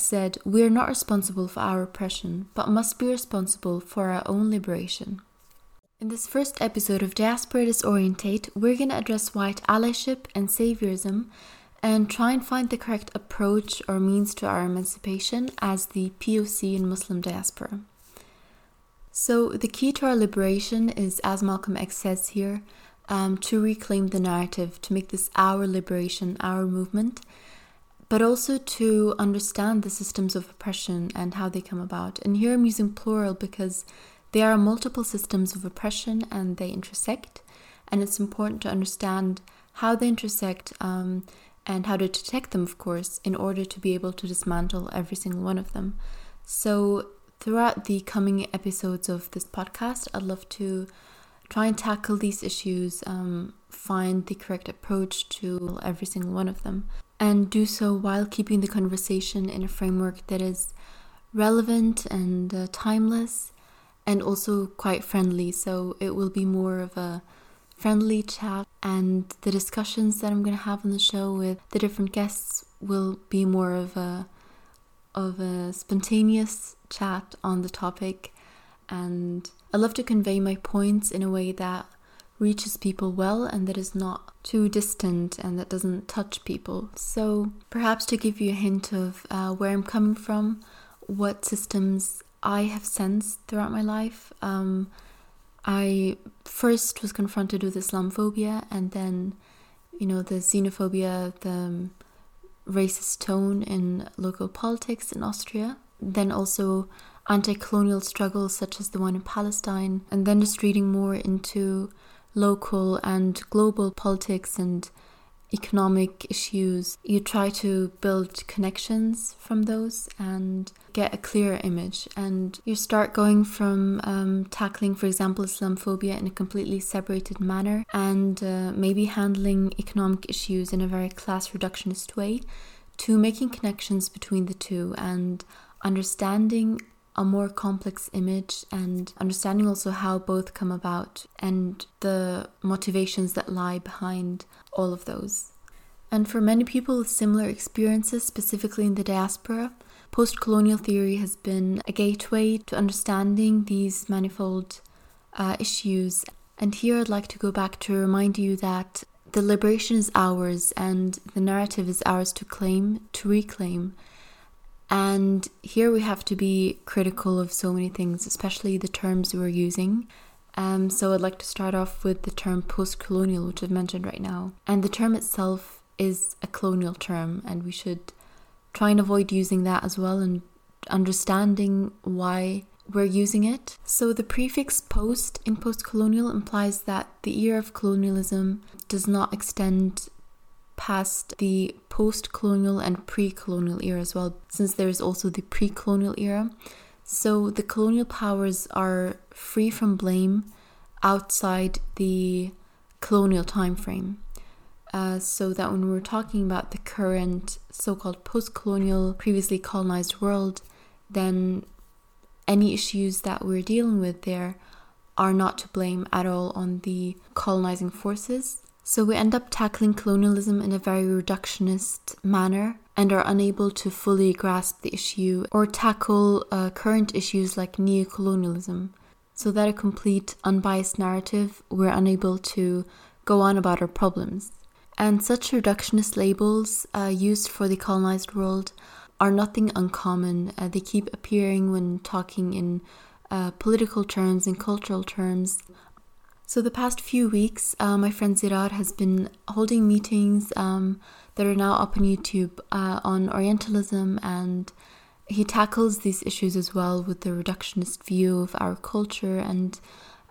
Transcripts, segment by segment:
Said, We are not responsible for our oppression, but must be responsible for our own liberation. In this first episode of Diaspora Disorientate, we're going to address white allyship and saviorism and try and find the correct approach or means to our emancipation as the POC in Muslim diaspora. So, the key to our liberation is, as Malcolm X says here, um, to reclaim the narrative, to make this our liberation, our movement, but also to understand the systems of oppression and how they come about. And here I'm using plural because there are multiple systems of oppression and they intersect, and it's important to understand how they intersect um, and how to detect them, of course, in order to be able to dismantle every single one of them. So, throughout the coming episodes of this podcast, I'd love to try and tackle these issues, um, find the correct approach to every single one of them, and do so while keeping the conversation in a framework that is relevant and uh, timeless and also quite friendly. So it will be more of a friendly chat, and the discussions that I'm going to have on the show with the different guests will be more of a of a spontaneous chat on the topic and I love to convey my points in a way that reaches people well and that is not too distant and that doesn't touch people. So, perhaps to give you a hint of uh, where I'm coming from, what systems I have sensed throughout my life. Um, I first was confronted with Islamophobia and then, you know, the xenophobia, the um, racist tone in local politics in Austria. Then also anti colonial struggles such as the one in Palestine, and then just reading more into local and global politics and economic issues, you try to build connections from those and get a clearer image. And you start going from um, tackling, for example, Islamophobia in a completely separated manner and uh, maybe handling economic issues in a very class reductionist way to making connections between the two and understanding a more complex image and understanding also how both come about and the motivations that lie behind all of those. And for many people with similar experiences, specifically in the diaspora, post colonial theory has been a gateway to understanding these manifold uh, issues. And here I'd like to go back to remind you that the liberation is ours and the narrative is ours to claim, to reclaim. And here we have to be critical of so many things, especially the terms we're using. Um, so I'd like to start off with the term post colonial, which I've mentioned right now. And the term itself is a colonial term, and we should try and avoid using that as well and understanding why we're using it. So the prefix post in post colonial implies that the era of colonialism does not extend past the post colonial and pre colonial era as well, since there is also the pre colonial era. So the colonial powers are free from blame outside the colonial time frame. Uh, so that when we're talking about the current so called post colonial, previously colonized world, then any issues that we're dealing with there are not to blame at all on the colonizing forces. So we end up tackling colonialism in a very reductionist manner and are unable to fully grasp the issue or tackle uh, current issues like neocolonialism. So that a complete unbiased narrative, we're unable to go on about our problems. And such reductionist labels uh, used for the colonized world are nothing uncommon. Uh, they keep appearing when talking in uh, political terms and cultural terms. So, the past few weeks, uh, my friend Zirar has been holding meetings um, that are now up on YouTube uh, on Orientalism, and he tackles these issues as well with the reductionist view of our culture and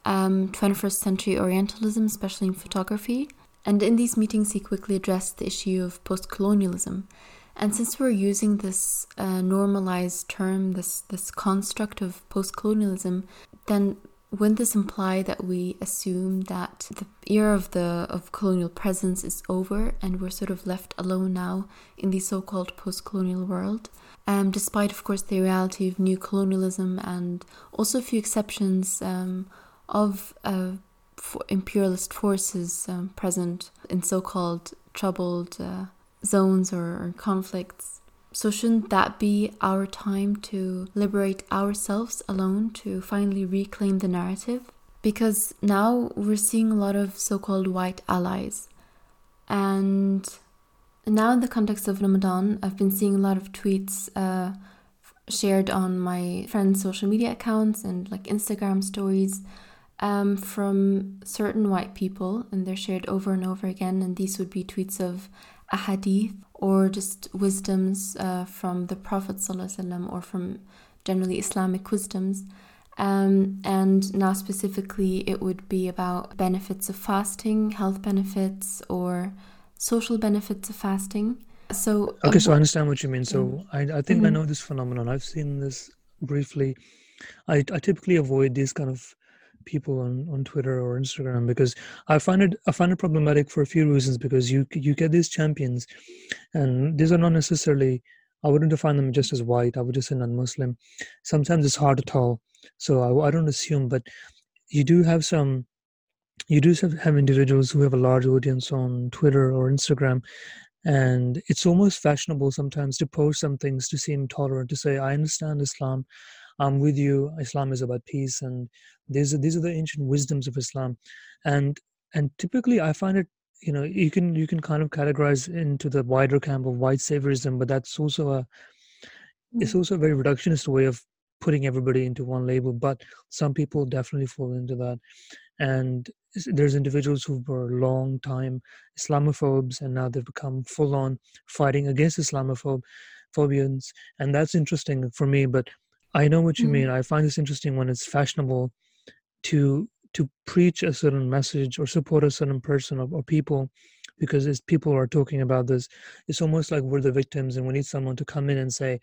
um, 21st century Orientalism, especially in photography. And in these meetings, he quickly addressed the issue of post colonialism. And since we're using this uh, normalized term, this, this construct of post colonialism, then wouldn't this imply that we assume that the era of the of colonial presence is over and we're sort of left alone now in the so-called post-colonial world? Um, despite, of course, the reality of new colonialism and also a few exceptions um, of uh, for imperialist forces um, present in so-called troubled uh, zones or, or conflicts. So, shouldn't that be our time to liberate ourselves alone to finally reclaim the narrative? Because now we're seeing a lot of so called white allies. And now, in the context of Ramadan, I've been seeing a lot of tweets uh, shared on my friends' social media accounts and like Instagram stories um, from certain white people, and they're shared over and over again. And these would be tweets of a hadith or just wisdoms uh, from the Prophet ﷺ or from generally Islamic wisdoms. Um, and now, specifically, it would be about benefits of fasting, health benefits, or social benefits of fasting. So, okay, so I understand what you mean. So. I, I think mm-hmm. I know this phenomenon. I've seen this briefly. I, I typically avoid these kind of people on, on Twitter or Instagram because I find it I find it problematic for a few reasons because you you get these champions and these are not necessarily I wouldn't define them just as white I would just say non-Muslim. Sometimes it's hard to tell so I, I don't assume but you do have some you do have, have individuals who have a large audience on Twitter or Instagram and it's almost fashionable sometimes to post some things to seem tolerant to say I understand Islam I'm with you. Islam is about peace, and these are these are the ancient wisdoms of Islam, and and typically I find it you know you can you can kind of categorize into the wider camp of white saviorism, but that's also a it's mm. also a very reductionist way of putting everybody into one label. But some people definitely fall into that, and there's individuals who were long time Islamophobes and now they've become full on fighting against Islamophobe phobians, and that's interesting for me. But I know what you mm-hmm. mean. I find this interesting when it's fashionable to to preach a certain message or support a certain person or, or people because as people are talking about this, it's almost like we're the victims and we need someone to come in and say,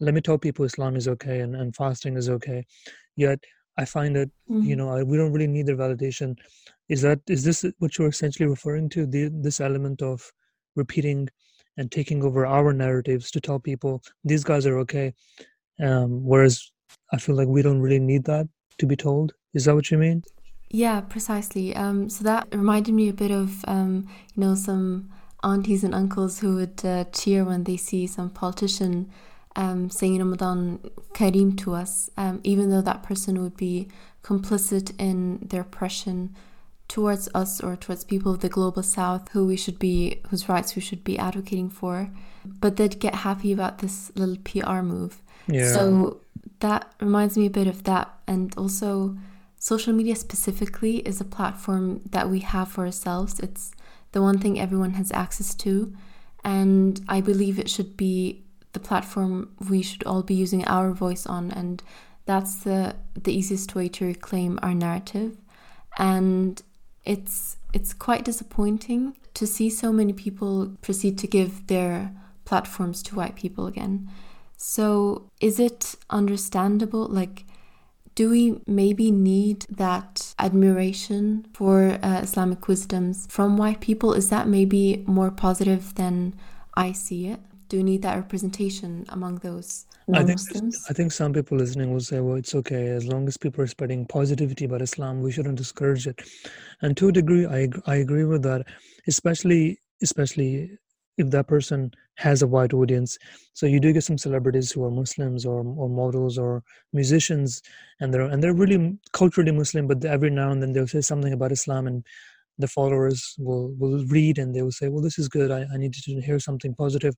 let me tell people Islam is okay and, and fasting is okay. Yet I find that, mm-hmm. you know, I, we don't really need their validation. Is that, is this what you're essentially referring to? The, this element of repeating and taking over our narratives to tell people these guys are okay um, whereas I feel like we don't really need that to be told. Is that what you mean? Yeah, precisely. Um, so that reminded me a bit of, um, you know, some aunties and uncles who would uh, cheer when they see some politician um, saying Ramadan Kareem to us, um, even though that person would be complicit in their oppression towards us or towards people of the global south who we should be whose rights we should be advocating for but they'd get happy about this little PR move So that reminds me a bit of that. And also, social media specifically is a platform that we have for ourselves. It's the one thing everyone has access to. And I believe it should be the platform we should all be using our voice on. And that's the, the easiest way to reclaim our narrative. And it's it's quite disappointing to see so many people proceed to give their platforms to white people again. So, is it understandable? Like, do we maybe need that admiration for uh, Islamic wisdoms from white people? Is that maybe more positive than I see it? Do we need that representation among those? I think I think some people listening will say, "Well, it's okay as long as people are spreading positivity about Islam. We shouldn't discourage it." And to a degree, I I agree with that, especially especially if that person has a wide audience. So you do get some celebrities who are Muslims or or models or musicians, and they're and they're really culturally Muslim, but every now and then they'll say something about Islam, and the followers will will read and they will say, "Well, this is good. I, I need to hear something positive."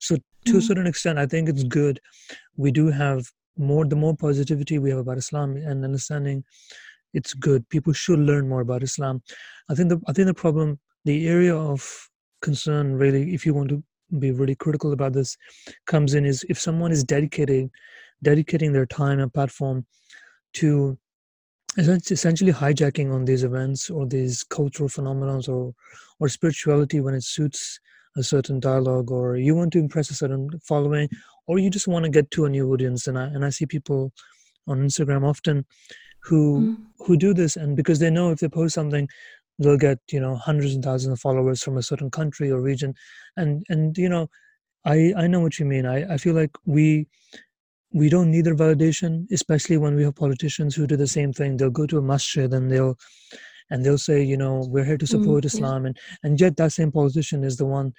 So to mm-hmm. a certain extent, I think it's good. We do have more the more positivity we have about Islam and understanding, it's good. People should learn more about Islam. I think the I think the problem, the area of concern really if you want to be really critical about this comes in is if someone is dedicating dedicating their time and platform to essentially hijacking on these events or these cultural phenomena or or spirituality when it suits a certain dialogue or you want to impress a certain following or you just want to get to a new audience and I and I see people on Instagram often who mm. who do this and because they know if they post something they'll get you know hundreds and thousands of followers from a certain country or region. And and you know i i know what you mean. I i feel like we we don't need their validation especially when we have politicians who do the same thing. They'll go to a masjid and they'll and they'll say you know we're here to support mm-hmm. islam. And and yet that same politician is the one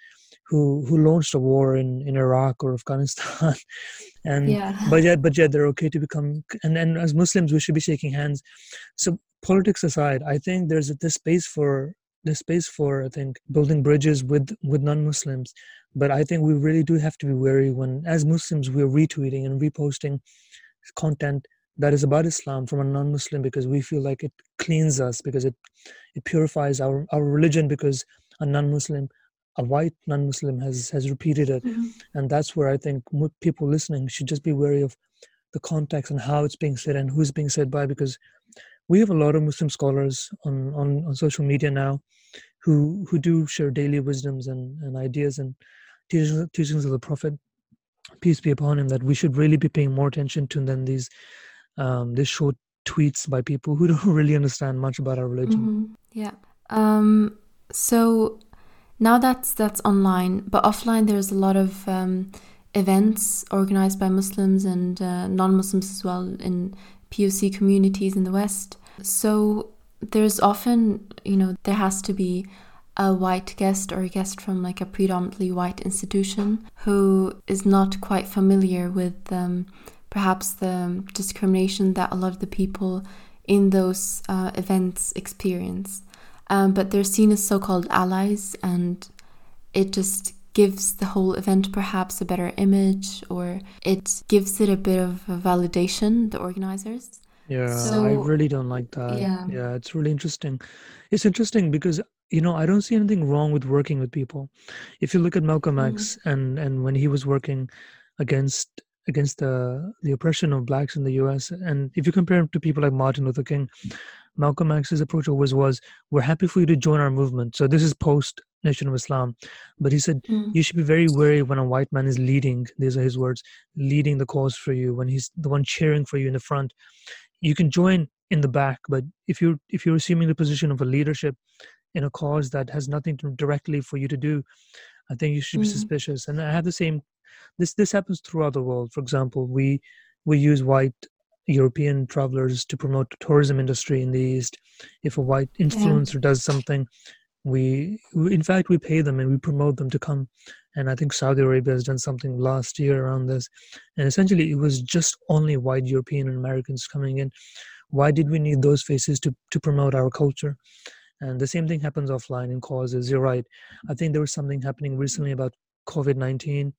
who who launched a war in in Iraq or Afghanistan, and yeah. but yet but yet they're okay to become and and as Muslims we should be shaking hands. So politics aside, I think there's this space for this space for I think building bridges with with non-Muslims. But I think we really do have to be wary when, as Muslims, we're retweeting and reposting content that is about Islam from a non-Muslim because we feel like it cleans us because it it purifies our our religion because a non-Muslim a white non-muslim has has repeated it mm-hmm. and that's where i think people listening should just be wary of the context and how it's being said and who's being said by because we have a lot of muslim scholars on on, on social media now who who do share daily wisdoms and, and ideas and teachings, teachings of the prophet peace be upon him that we should really be paying more attention to than these um these short tweets by people who don't really understand much about our religion mm-hmm. yeah um so now that's that's online, but offline there's a lot of um, events organized by Muslims and uh, non-Muslims as well in POC communities in the West. So there's often, you know, there has to be a white guest or a guest from like a predominantly white institution who is not quite familiar with um, perhaps the discrimination that a lot of the people in those uh, events experience um, but they're seen as so called allies, and it just gives the whole event perhaps a better image or it gives it a bit of a validation, the organizers. Yeah, so, I really don't like that. Yeah. yeah, it's really interesting. It's interesting because you know I don't see anything wrong with working with people. If you look at Malcolm mm. X and and when he was working against against the the oppression of blacks in the U.S. and if you compare him to people like Martin Luther King, Malcolm X's approach always was, "We're happy for you to join our movement." So this is post Nation of Islam, but he said mm. you should be very wary when a white man is leading. These are his words, leading the cause for you. When he's the one cheering for you in the front, you can join in the back, but if you're if you're assuming the position of a leadership in a cause that has nothing to, directly for you to do, I think you should be mm. suspicious. And I have the same. This this happens throughout the world. For example, we we use white European travelers to promote the tourism industry in the East. If a white influencer yeah. does something, we, in fact, we pay them and we promote them to come. And I think Saudi Arabia has done something last year around this. And essentially, it was just only white European and Americans coming in. Why did we need those faces to, to promote our culture? And the same thing happens offline in causes. You're right. I think there was something happening recently about COVID 19.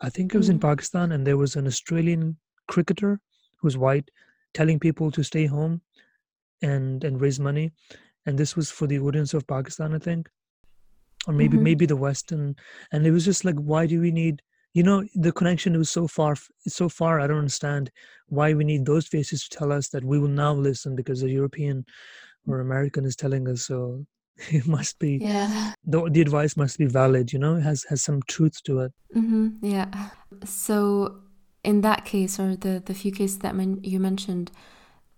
I think it was in mm. Pakistan, and there was an Australian cricketer who's white telling people to stay home and and raise money. And this was for the audience of pakistan i think. Or maybe mm-hmm. maybe the western and it was just like why do we need you know the connection was so far so far i don't understand why we need those faces to tell us that we will now listen because a european or american is telling us. So it must be yeah. the, the advice must be valid you know it has has some truth to it. Mm-hmm. yeah. So in that case, or the, the few cases that you mentioned,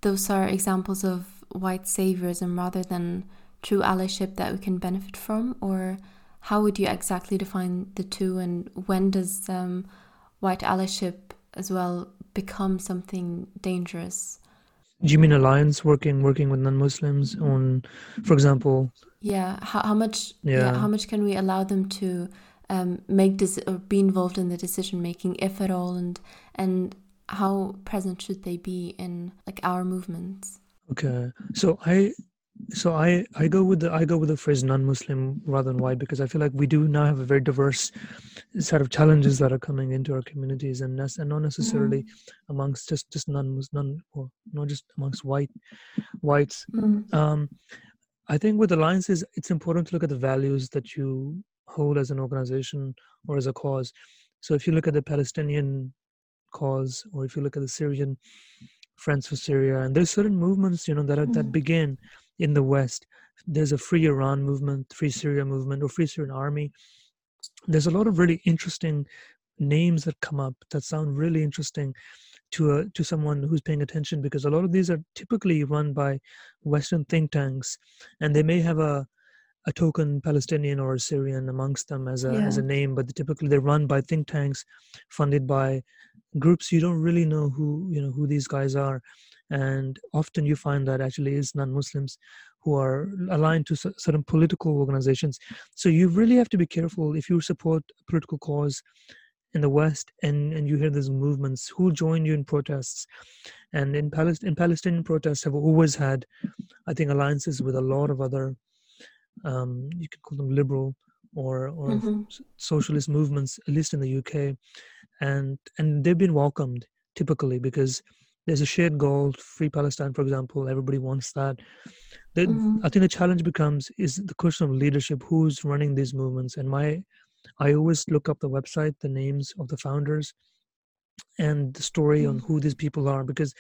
those are examples of white saviorism rather than true allyship that we can benefit from? Or how would you exactly define the two, and when does um, white allyship as well become something dangerous? Do you mean alliance working working with non-Muslims on, for example? Yeah, how, how much? Yeah. yeah, how much can we allow them to um, make this or be involved in the decision making, if at all, and and how present should they be in like our movements? Okay, so I so I I go with the I go with the phrase non-Muslim rather than white because I feel like we do now have a very diverse set of challenges that are coming into our communities and and not necessarily mm-hmm. amongst just just non non or not just amongst white whites. Mm-hmm. Um, I think with alliances, it's important to look at the values that you hold as an organization or as a cause. So if you look at the Palestinian cause, or if you look at the Syrian Friends for Syria, and there's certain movements, you know, that are, mm-hmm. that begin in the West. There's a Free Iran movement, Free Syria movement, or Free Syrian Army. There's a lot of really interesting names that come up that sound really interesting to a, to someone who's paying attention because a lot of these are typically run by Western think tanks, and they may have a a token Palestinian or Syrian amongst them as a yeah. as a name, but typically they're run by think tanks, funded by groups. You don't really know who you know who these guys are, and often you find that actually is non-muslims who are aligned to certain political organizations. So you really have to be careful. If you support a political cause in the west and and you hear these movements who join you in protests? And in palestine in palestinian protests have always had i think alliances with a lot of other um, you can call them liberal or or mm-hmm. socialist movements at least in the uk and and they've been welcomed typically because there's a shared goal free palestine for example everybody wants that the, mm-hmm. i think the challenge becomes is the question of leadership who's running these movements and my i always look up the website the names of the founders and the story mm-hmm. on who these people are because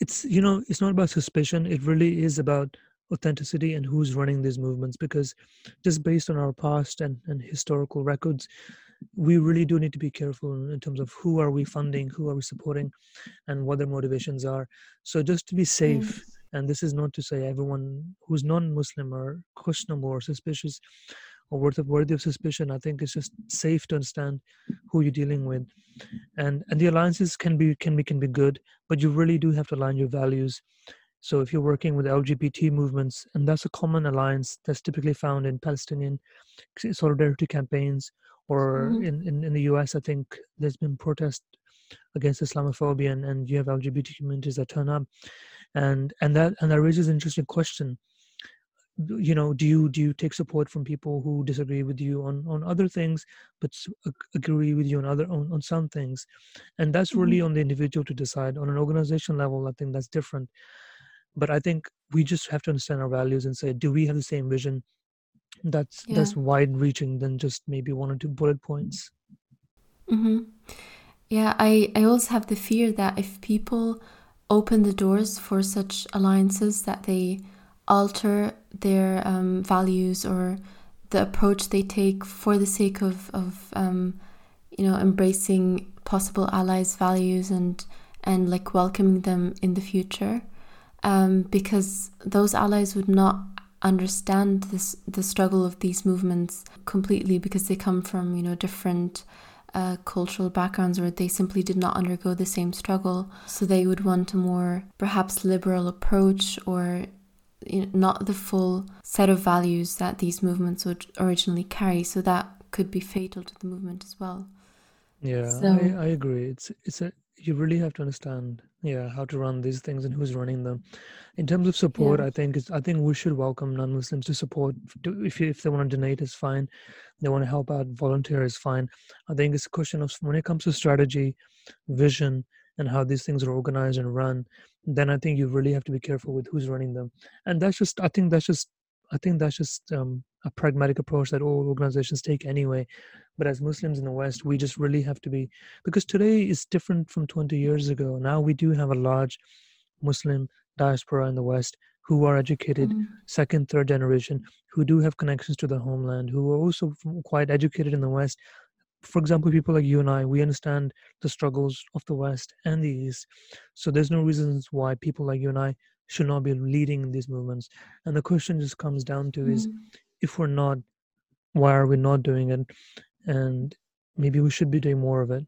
it's you know it's not about suspicion it really is about authenticity and who's running these movements because just based on our past and, and historical records we really do need to be careful in terms of who are we funding who are we supporting and what their motivations are so just to be safe yes. and this is not to say everyone who's non-muslim or questionable or suspicious or worth of worthy of suspicion i think it's just safe to understand who you're dealing with and and the alliances can be can be can be good but you really do have to align your values so if you're working with LGBT movements, and that's a common alliance that's typically found in Palestinian solidarity campaigns, or mm-hmm. in, in, in the US, I think there's been protest against Islamophobia, and, and you have LGBT communities that turn up, and and that and that raises an interesting question. You know, do you do you take support from people who disagree with you on on other things, but agree with you on other on, on some things, and that's really mm-hmm. on the individual to decide. On an organization level, I think that's different but i think we just have to understand our values and say do we have the same vision that's yeah. that's wide reaching than just maybe one or two bullet points mm-hmm. yeah i i also have the fear that if people open the doors for such alliances that they alter their um, values or the approach they take for the sake of of um, you know embracing possible allies values and and like welcoming them in the future um, because those allies would not understand this the struggle of these movements completely because they come from you know different uh, cultural backgrounds or they simply did not undergo the same struggle. So they would want a more perhaps liberal approach or you know, not the full set of values that these movements would originally carry. So that could be fatal to the movement as well. Yeah so, I, I agree. It's it's a you really have to understand yeah how to run these things and who's running them. In terms of support yeah. i think i think we should welcome non-muslims to support. If, if they want to donate is fine. They want to help out volunteer is fine. I think it's a question of when it comes to strategy vision and how these things are organized and run then i think you really have to be careful with who's running them. And that's just i think that's just i think that's just um, a pragmatic approach that all organizations take anyway but as muslims in the west we just really have to be because today is different from 20 years ago. Now we do have a large muslim diaspora in the west who are educated mm-hmm. second third generation who do have connections to the homeland who are also quite educated in the west. For example people like you and i we understand the struggles of the west and the east. So there's no reasons why people like you and i should not be leading these movements. And the question just comes down to mm-hmm. is if we're not why are we not doing it? And maybe we should be doing more of it.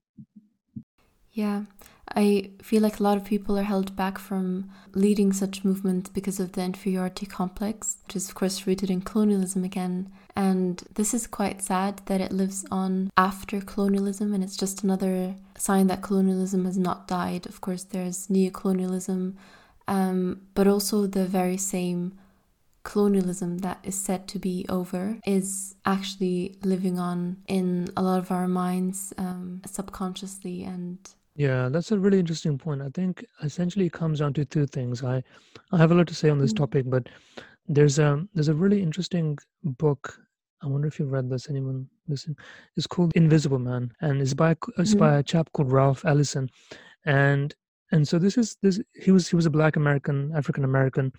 Yeah i feel like a lot of people are held back from leading such movements because of the inferiority complex which is of course rooted in colonialism again. And this is quite sad that it lives on after colonialism and it's just another sign that colonialism has not died. Of course there's neo-colonialism um, but also the very same colonialism that is said to be over is actually living on in a lot of our minds um, subconsciously and yeah that's a really interesting point i think essentially it comes down to two things i i have a lot to say on this mm-hmm. topic but there's a there's a really interesting book i wonder if you've read this anyone listening it's called invisible man and it's by it's mm-hmm. by a chap called ralph ellison and and so this is this he was he was a black american african american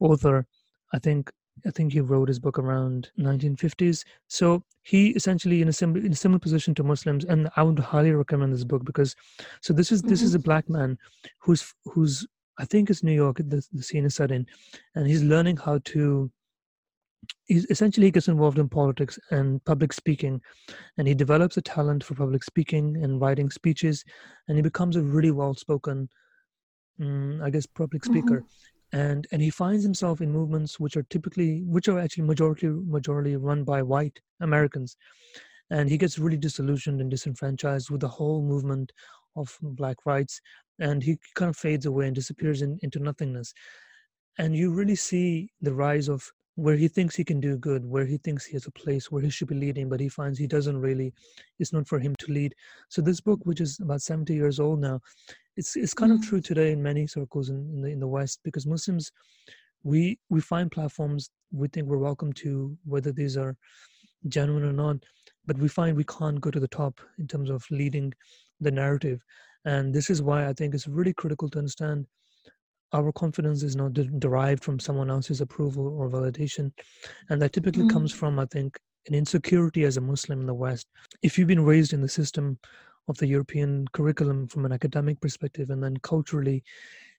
author I think I think he wrote his book around 1950s. So he essentially in a similar in a similar position to Muslims, and I would highly recommend this book because so this is mm-hmm. this is a mm-hmm. black man who's who's I think it's New York the, the scene is set in, and he's learning how to. He's essentially he gets involved in politics and public speaking, and he develops a talent for public speaking and writing speeches, and he becomes a really well spoken um, I guess, public speaker. Mm-hmm and and he finds himself in movements which are typically which are actually majority majority run by white americans. And he gets really disillusioned and disenfranchised with the whole movement of black rights and he kind of fades away and disappears in, into nothingness. And you really see the rise of where he thinks he can do good where he thinks he has a place where he should be leading but he finds he doesn't really it's not for him to lead so this book which is about 70 years old now it's it's kind mm-hmm. of true today in many circles in, in the in the West because Muslims we we find platforms we think we're welcome to whether these are genuine or not but we find we can't go to the top in terms of leading the narrative and this is why i think it's really critical to understand our confidence is not de- derived from someone else's approval or validation and that typically mm-hmm. comes from i think an insecurity as a muslim in the west if you've been raised in the system of the European curriculum from an academic perspective, and then culturally,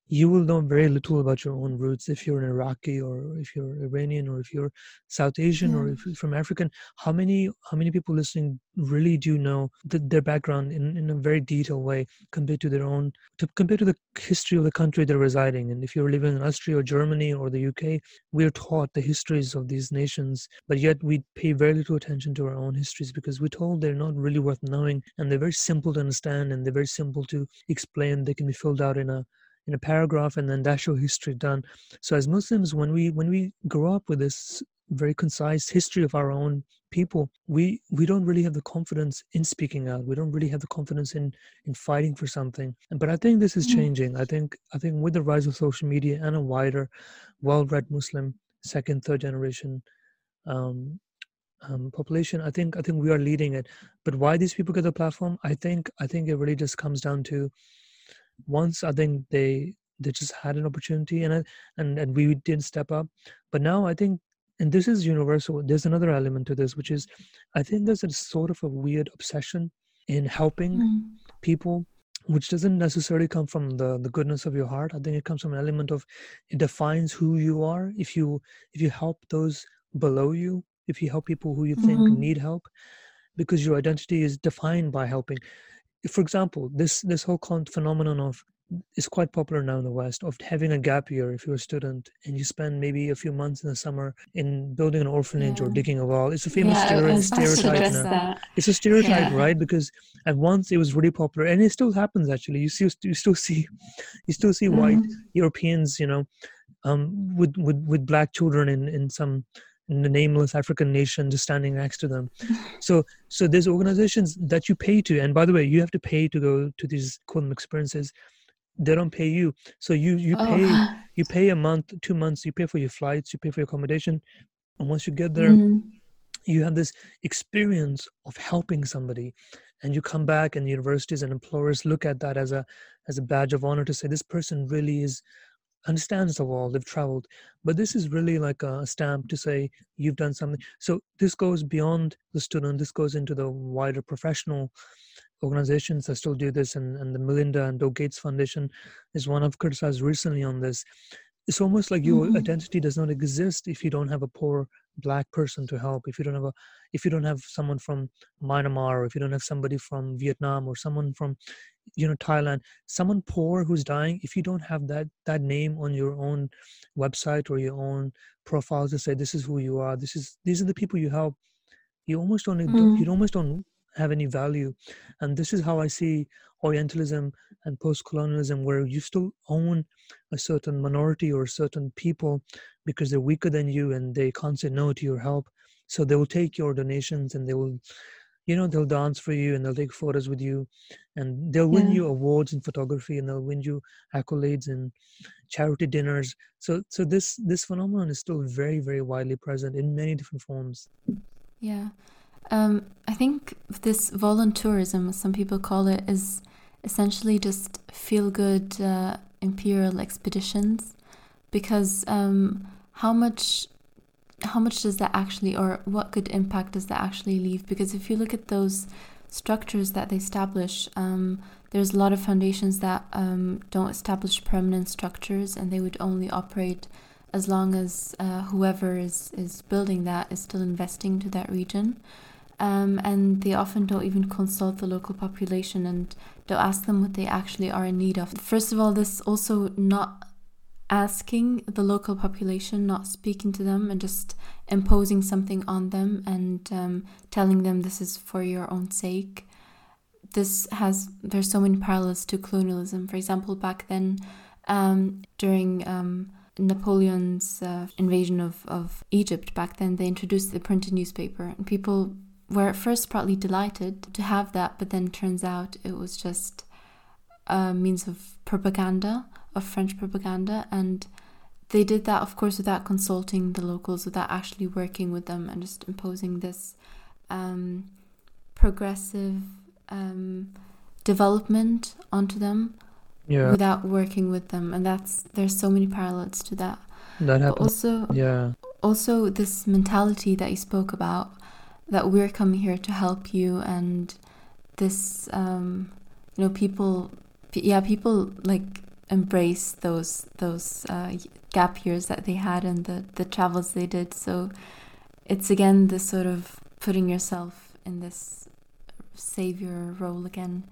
you will know very little about your own roots if you're an Iraqi or if you're Iranian or if you're South Asian or if you're from African. How many how many people listening really do know the, their background in, in a very detailed way compared to their own to compared to the history of the country they're residing in. If you're living in Austria or Germany or the UK, we're taught the histories of these nations, but yet we pay very little attention to our own histories because we're told they're not really worth knowing and they're very simple to understand and they're very simple to explain. They can be filled out in a in a paragraph and then that's your history done. So as muslims when we when we grow up with this very concise history of our own people we we don't really have the confidence in speaking out. We don't really have the confidence in in fighting for something. But i think this is mm. changing. I think i think with the rise of social media and a wider well-read muslim second third generation um, um, population i think i think we are leading it. But why these people get the platform? I think i think it really just comes down to once I think they they just had an opportunity and and and we didn't step up. But now I think and this is universal. There's another element to this, which is I think there's a sort of a weird obsession in helping mm. people which doesn't necessarily come from the the goodness of your heart i think it comes from an element of it defines who you are if you if you help those below you if you help people who you think mm-hmm. need help because your identity is defined by helping for example, this this whole phenomenon of is quite popular now in the West of having a gap year if you're a student and you spend maybe a few months in the summer in building an orphanage yeah. or digging a well. It's a famous yeah, stereotype now. It's a stereotype, yeah. right? Because at once it was really popular, and it still happens. Actually, you see, you still see, you still see mm-hmm. white Europeans, you know, um, with with with black children in in some the nameless African nation just standing next to them. so so there's organizations that you pay to, and by the way, you have to pay to go to these quantum experiences. They don't pay you, so you you oh. pay you pay a month, two months. You pay for your flights, you pay for your accommodation, and once you get there, mm-hmm. you have this experience of helping somebody, and you come back, and universities and employers look at that as a as a badge of honor to say this person really is understands the world they've traveled but this is really like a stamp to say you've done something so this goes beyond the student this goes into the wider professional organizations that still do this and, and the melinda and bill gates foundation is one i've criticized recently on this it's almost like your mm-hmm. identity does not exist if you don't have a poor black person to help if you don't have a if you don't have someone from myanmar or if you don't have somebody from vietnam or someone from you know thailand someone poor who's dying if you don't have that that name on your own website or your own profile to say this is who you are this is these are the people you help you almost don't mm. you almost don't have any value and this is how i see orientalism and post-colonialism where you still own a certain minority or certain people because they're weaker than you and they can't say no to your help. So they will take your donations and they will you know they'll dance for you and they'll take photos with you. And they'll win yeah. you awards in photography and they'll win you accolades and charity dinners. So so this this phenomenon is still very very widely present in many different forms. Yeah. Um, i think this volunteerism as some people call it is essentially just feel good uh, imperial expeditions because um, how much how much does that actually, or what good impact does that actually leave? Because if you look at those structures that they establish, um, there's a lot of foundations that um, don't establish permanent structures and they would only operate as long as uh, whoever is, is building that is still investing to that region. Um, and they often don't even consult the local population and don't ask them what they actually are in need of. First of all, this also not asking the local population, not speaking to them, and just imposing something on them and um, telling them this is for your own sake. This has there's so many parallels to colonialism. For example, back then, um, during um, Napoleon's uh, invasion of, of Egypt, back then they introduced the printed newspaper, and people were at first partly delighted to have that, but then turns out it was just a means of propaganda, of French propaganda, and they did that, of course, without consulting the locals, without actually working with them, and just imposing this um, progressive um, development onto them yeah. without working with them, and that's there's so many parallels to that. That happens. also, yeah. Also, this mentality that you spoke about, that we're coming here to help you, and this, um, you know, people, yeah, people like embrace those those uh, gap years that they had and the the travels they did. So it's again this sort of putting yourself in this savior role again.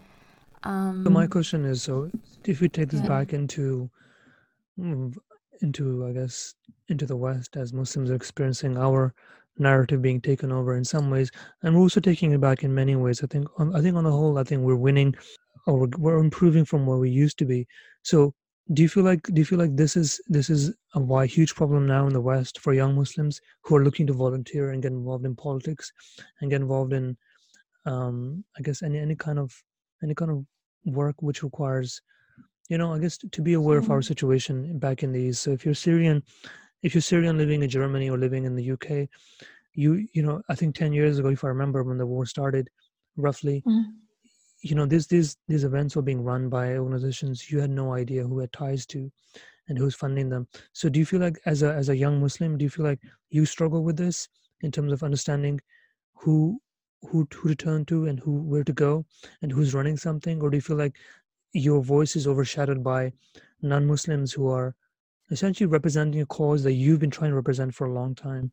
Um, so my question is: so if we take this yeah. back into mm, into I guess into the West as Muslims are experiencing our narrative being taken over in some ways, and we're also taking it back in many ways. I think on, I think on the whole, I think we're winning or we're, we're improving from where we used to be. So do you feel like do you feel like this is this is a why huge problem now in the West for young Muslims who are looking to volunteer and get involved in politics and get involved in um, I guess any any kind of any kind of work which requires you know I guess to be aware of our mm-hmm. situation back in the East. So if you're Syrian, if you're Syrian living in Germany or living in the UK, you you know I think ten years ago, if I remember when the war started, roughly. Mm you know these these these events were being run by organizations you had no idea who had ties to and who's funding them. So do you feel like as a as a young muslim do you feel like you struggle with this in terms of understanding who who who to turn to and who where to go and who's running something? Or do you feel like your voice is overshadowed by non-muslims who are essentially representing a cause that you've been trying to represent for a long time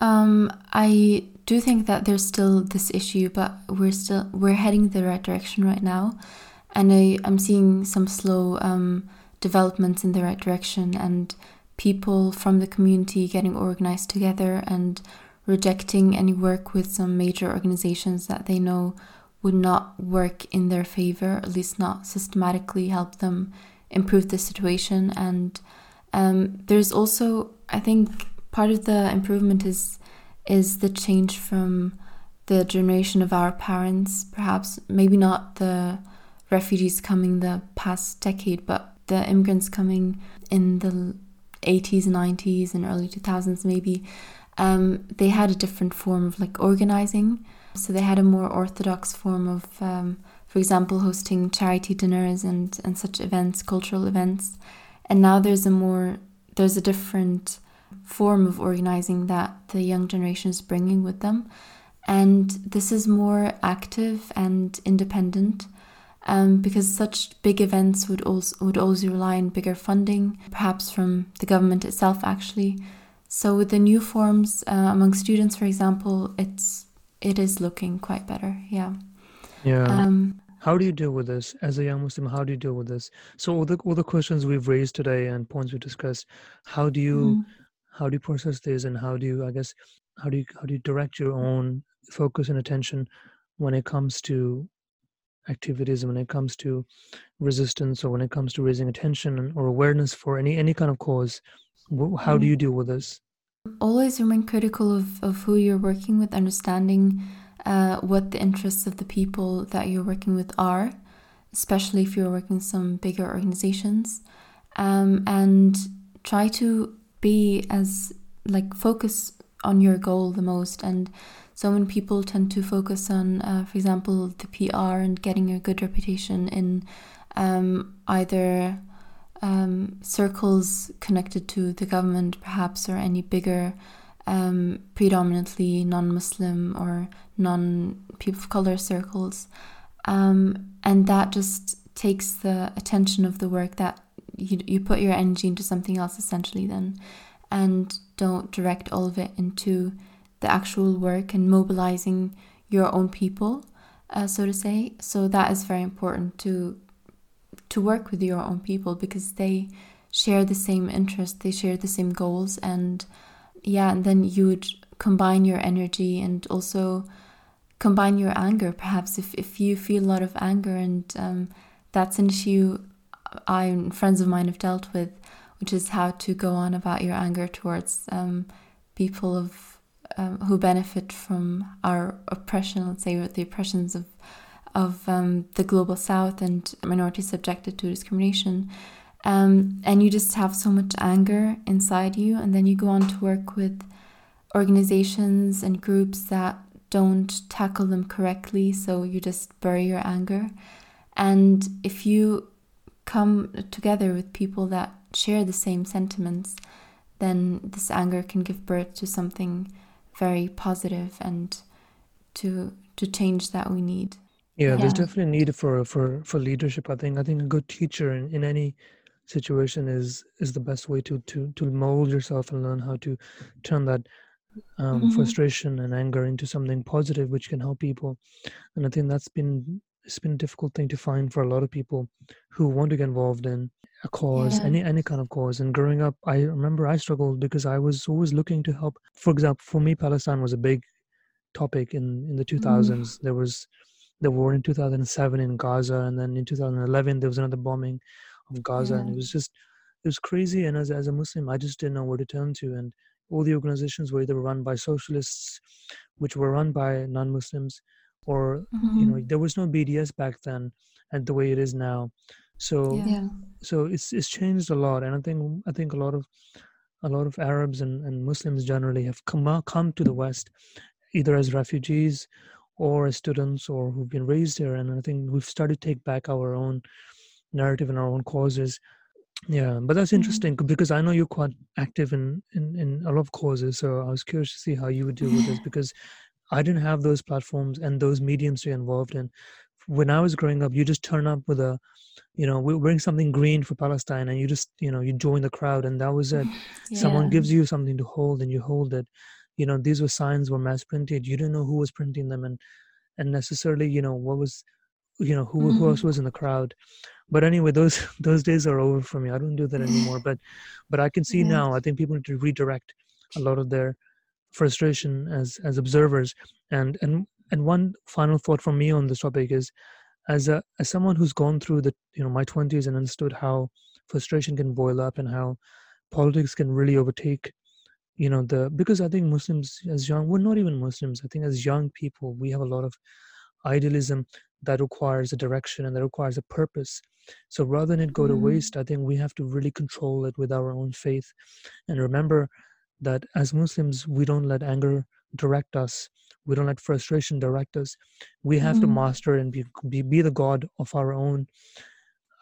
um, I do think that there's still this issue, but we're still we're heading the right direction right now, and I am seeing some slow um, developments in the right direction, and people from the community getting organized together and rejecting any work with some major organizations that they know would not work in their favor, at least not systematically help them improve the situation. And um, there's also, I think, part of the improvement is is the change from the generation of our parents, perhaps maybe not the refugees coming the past decade, but the immigrants coming in the 80s, 90s, and early 2000s, maybe. Um, they had a different form of like organizing. So they had a more orthodox form of, um, for example, hosting charity dinners and, and such events, cultural events. And now there's a more, there's a different form of organizing that the young generation is bringing with them. And this is more active and independent um, because such big events would also, would also rely on bigger funding, perhaps from the government itself, actually. So with the new forms uh, among students, for example, it's it is looking quite better. Yeah. Yeah. Um, how do you deal with this as a young Muslim? How do you deal with this? So all the all the questions we've raised today and points we discussed, how do you mm how do you process this and how do you i guess how do you how do you direct your own focus and attention when it comes to activities when it comes to resistance or when it comes to raising attention or awareness for any any kind of cause? How do you deal with this? Always remain critical of, of who you're working with understanding uh, what the interests of the people that you're working with are especially if you're working with some bigger organizations um, and try to be as like focus on your goal the most. And so when people tend to focus on uh, for example the pr and getting a good reputation in um, either um, circles connected to the government perhaps or any bigger um, predominantly non-muslim or non-people of color circles um, and that just takes the attention of the work that you, you put your energy into something else essentially then and don't direct all of it into the actual work and mobilizing your own people, uh, so to say. So that is very important to to work with your own people because they share the same interests, they share the same goals, and yeah, and then you would combine your energy and also combine your anger. Perhaps if if you feel a lot of anger and um, that's an issue I and friends of mine have dealt with, which is how to go on about your anger towards um, people of um, who benefit from our oppression, let's say, the oppressions of of um, the global south and minorities subjected to discrimination. Um, and you just have so much anger inside you, and then you go on to work with organizations and groups that don't tackle them correctly, so you just bury your anger. And if you come together with people that share the same sentiments, then this anger can give birth to something very positive and to to change that we need. Yeah, yeah. there's definitely a need for for for leadership. I think I think a good teacher in, in any situation is is the best way to to to mold yourself and learn how to turn that um, mm-hmm. frustration and anger into something positive which can help people and i think that's been it's been a difficult thing to find for a lot of people who want to get involved in a cause, yeah. any any kind of cause. And growing up, I remember I struggled because I was always looking to help. For example, for me, Palestine was a big topic in in the 2000s. Mm. There was the war in 2007 in Gaza, and then in 2011 there was another bombing of Gaza, yeah. and it was just it was crazy. And as as a Muslim, I just didn't know where to turn to, and all the organizations were either run by socialists, which were run by non-Muslims, or mm-hmm. you know there was no bds back then and the way it is now so yeah. so it's it's changed a lot and i think i think a lot of a lot of arabs and, and muslims generally have come come to the west either as refugees or as students or who've been raised here and i think we've started to take back our own narrative and our own causes yeah but that's mm-hmm. interesting mm-hmm. because i know you're quite active in, in in a lot of causes so i was curious to see how you would deal with this because I didn't have those platforms and those mediums to be involved in. When I was growing up, you just turn up with a, you know, we bring something green for Palestine, and you just, you know, you join the crowd, and that was it. Yeah. Someone gives you something to hold, and you hold it. You know, these were signs were mass printed. You didn't know who was printing them, and and necessarily, you know, what was, you know, who mm-hmm. who else was in the crowd. But anyway, those those days are over for me. I don't do that anymore. But but I can see yeah. now. I think people need to redirect a lot of their frustration as as observers. And and and one final thought from me on this topic is as a as someone who's gone through the you know my 20s and understood how frustration can boil up and how politics can really overtake you know the because i think muslims as young we're not even muslims i think as young people we have a lot of idealism that requires a direction and that requires a purpose. So rather than it go to mm-hmm. waste i think we have to really control it with our own faith. And remember that as Muslims, we don't let anger direct us. We don't let frustration direct us. We have mm. to master and be, be, be the God of our own,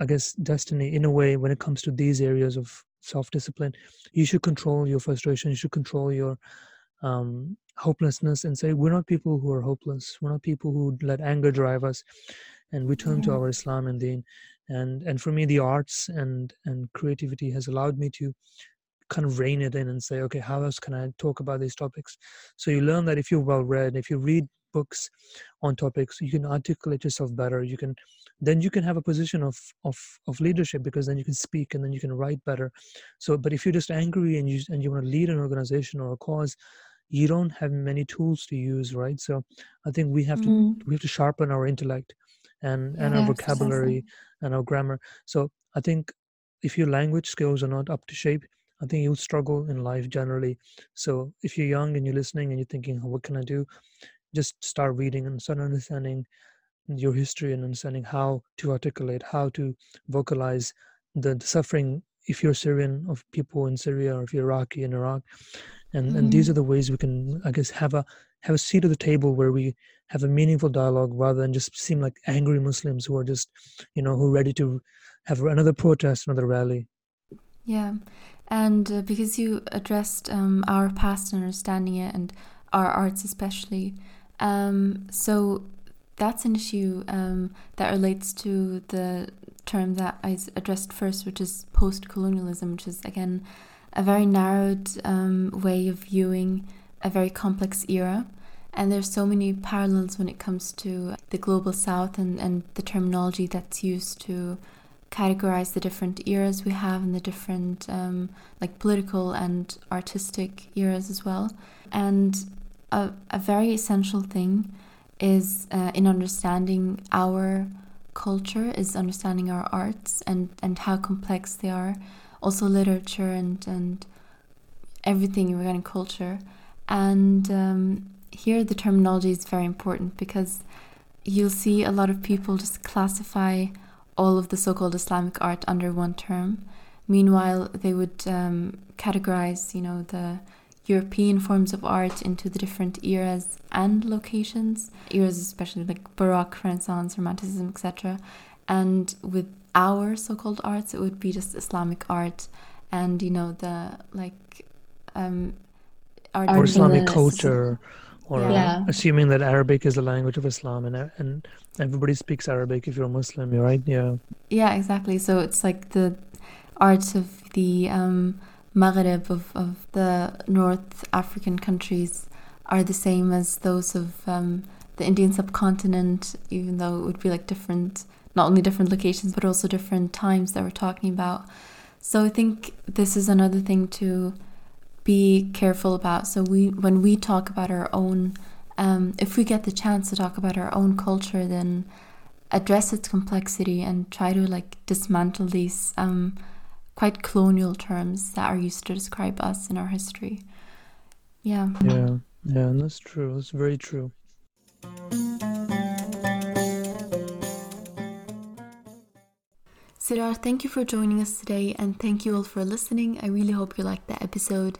I guess, destiny in a way when it comes to these areas of self discipline. You should control your frustration. You should control your um, hopelessness and say, we're not people who are hopeless. We're not people who let anger drive us. And we turn to our Islam and Deen. And, and for me, the arts and, and creativity has allowed me to kind of rein it in and say, okay, how else can I talk about these topics? So you learn that if you're well read, if you read books on topics, you can articulate yourself better. You can then you can have a position of of of leadership because then you can speak and then you can write better. So, but if you're just angry and you and you want to lead an organization or a cause, you don't have many tools to use, right? So, I think we have to mm. we have to sharpen our intellect and and our vocabulary and our grammar. So, I think if your language skills are not up to shape, I think you'll struggle in life generally. So if you're young and you're listening and you're thinking, what can I do? Just start reading and start understanding your history and understanding how to articulate, how to vocalize the, the suffering if you're Syrian of people in Syria or if you're Iraqi in Iraq. And mm-hmm. and these mm-hmm. are the ways we can I guess have a have a seat at the table where we have a meaningful dialogue rather than just seem like angry Muslims who are just, you know, who are ready to have another protest, another rally. Yeah, and uh, because you addressed um, our past and understanding it and our arts especially, um, so that's an issue um, that relates to the term that I addressed first, which is post colonialism, which is again a very narrowed um, way of viewing a very complex era. And there's so many parallels when it comes to the global south and, and the terminology that's used to categorize the different eras we have and the different um, like political and artistic eras as well. And a, a very essential thing is uh, in understanding our culture is understanding our arts and, and how complex they are, also literature and, and everything regarding culture. And um, here the terminology is very important because you'll see a lot of people just classify all of the so called Islamic art under one term. Meanwhile, they would um, categorize, you know, the European forms of art into the different eras and locations, eras especially like Baroque, Renaissance, Romanticism, etc. And with our so-called arts, it would be just Islamic art, and you know the like um, art or Islamic culture, or yeah. assuming that Arabic is the language of Islam, and and everybody speaks Arabic if you're a Muslim, you're right? Yeah. Yeah, exactly. So it's like the art of the um, Maghreb of, of the North African countries are the same as those of um, the Indian subcontinent, even though it would be like different, not only different locations, but also different times that we're talking about. So I think this is another thing to be careful about. So we, when we talk about our own, um, if we get the chance to talk about our own culture, then address its complexity and try to like dismantle these. Um, quite colonial terms that are used to describe us in our history. Yeah. Yeah, yeah, and that's true. That's very true. Sidar, thank you for joining us today and thank you all for listening. I really hope you liked the episode.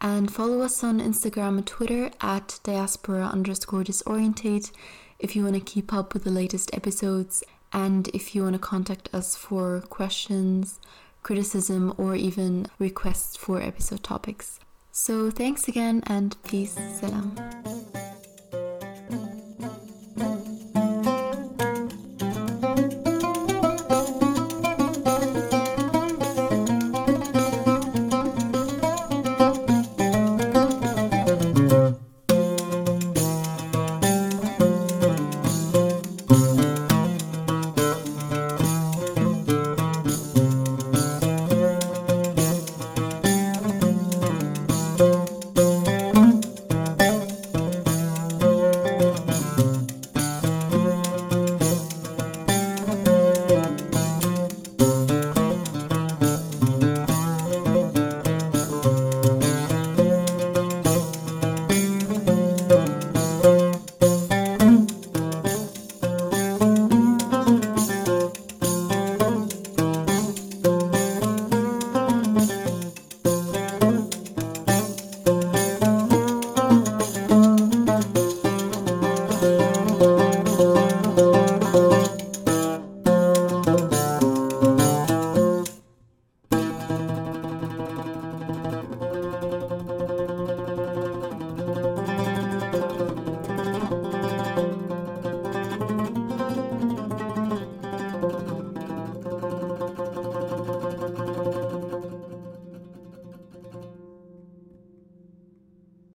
And follow us on Instagram and Twitter at diaspora underscore disorientate if you want to keep up with the latest episodes and if you want to contact us for questions, criticism, or even requests for episode topics. So thanks again and peace. Salam.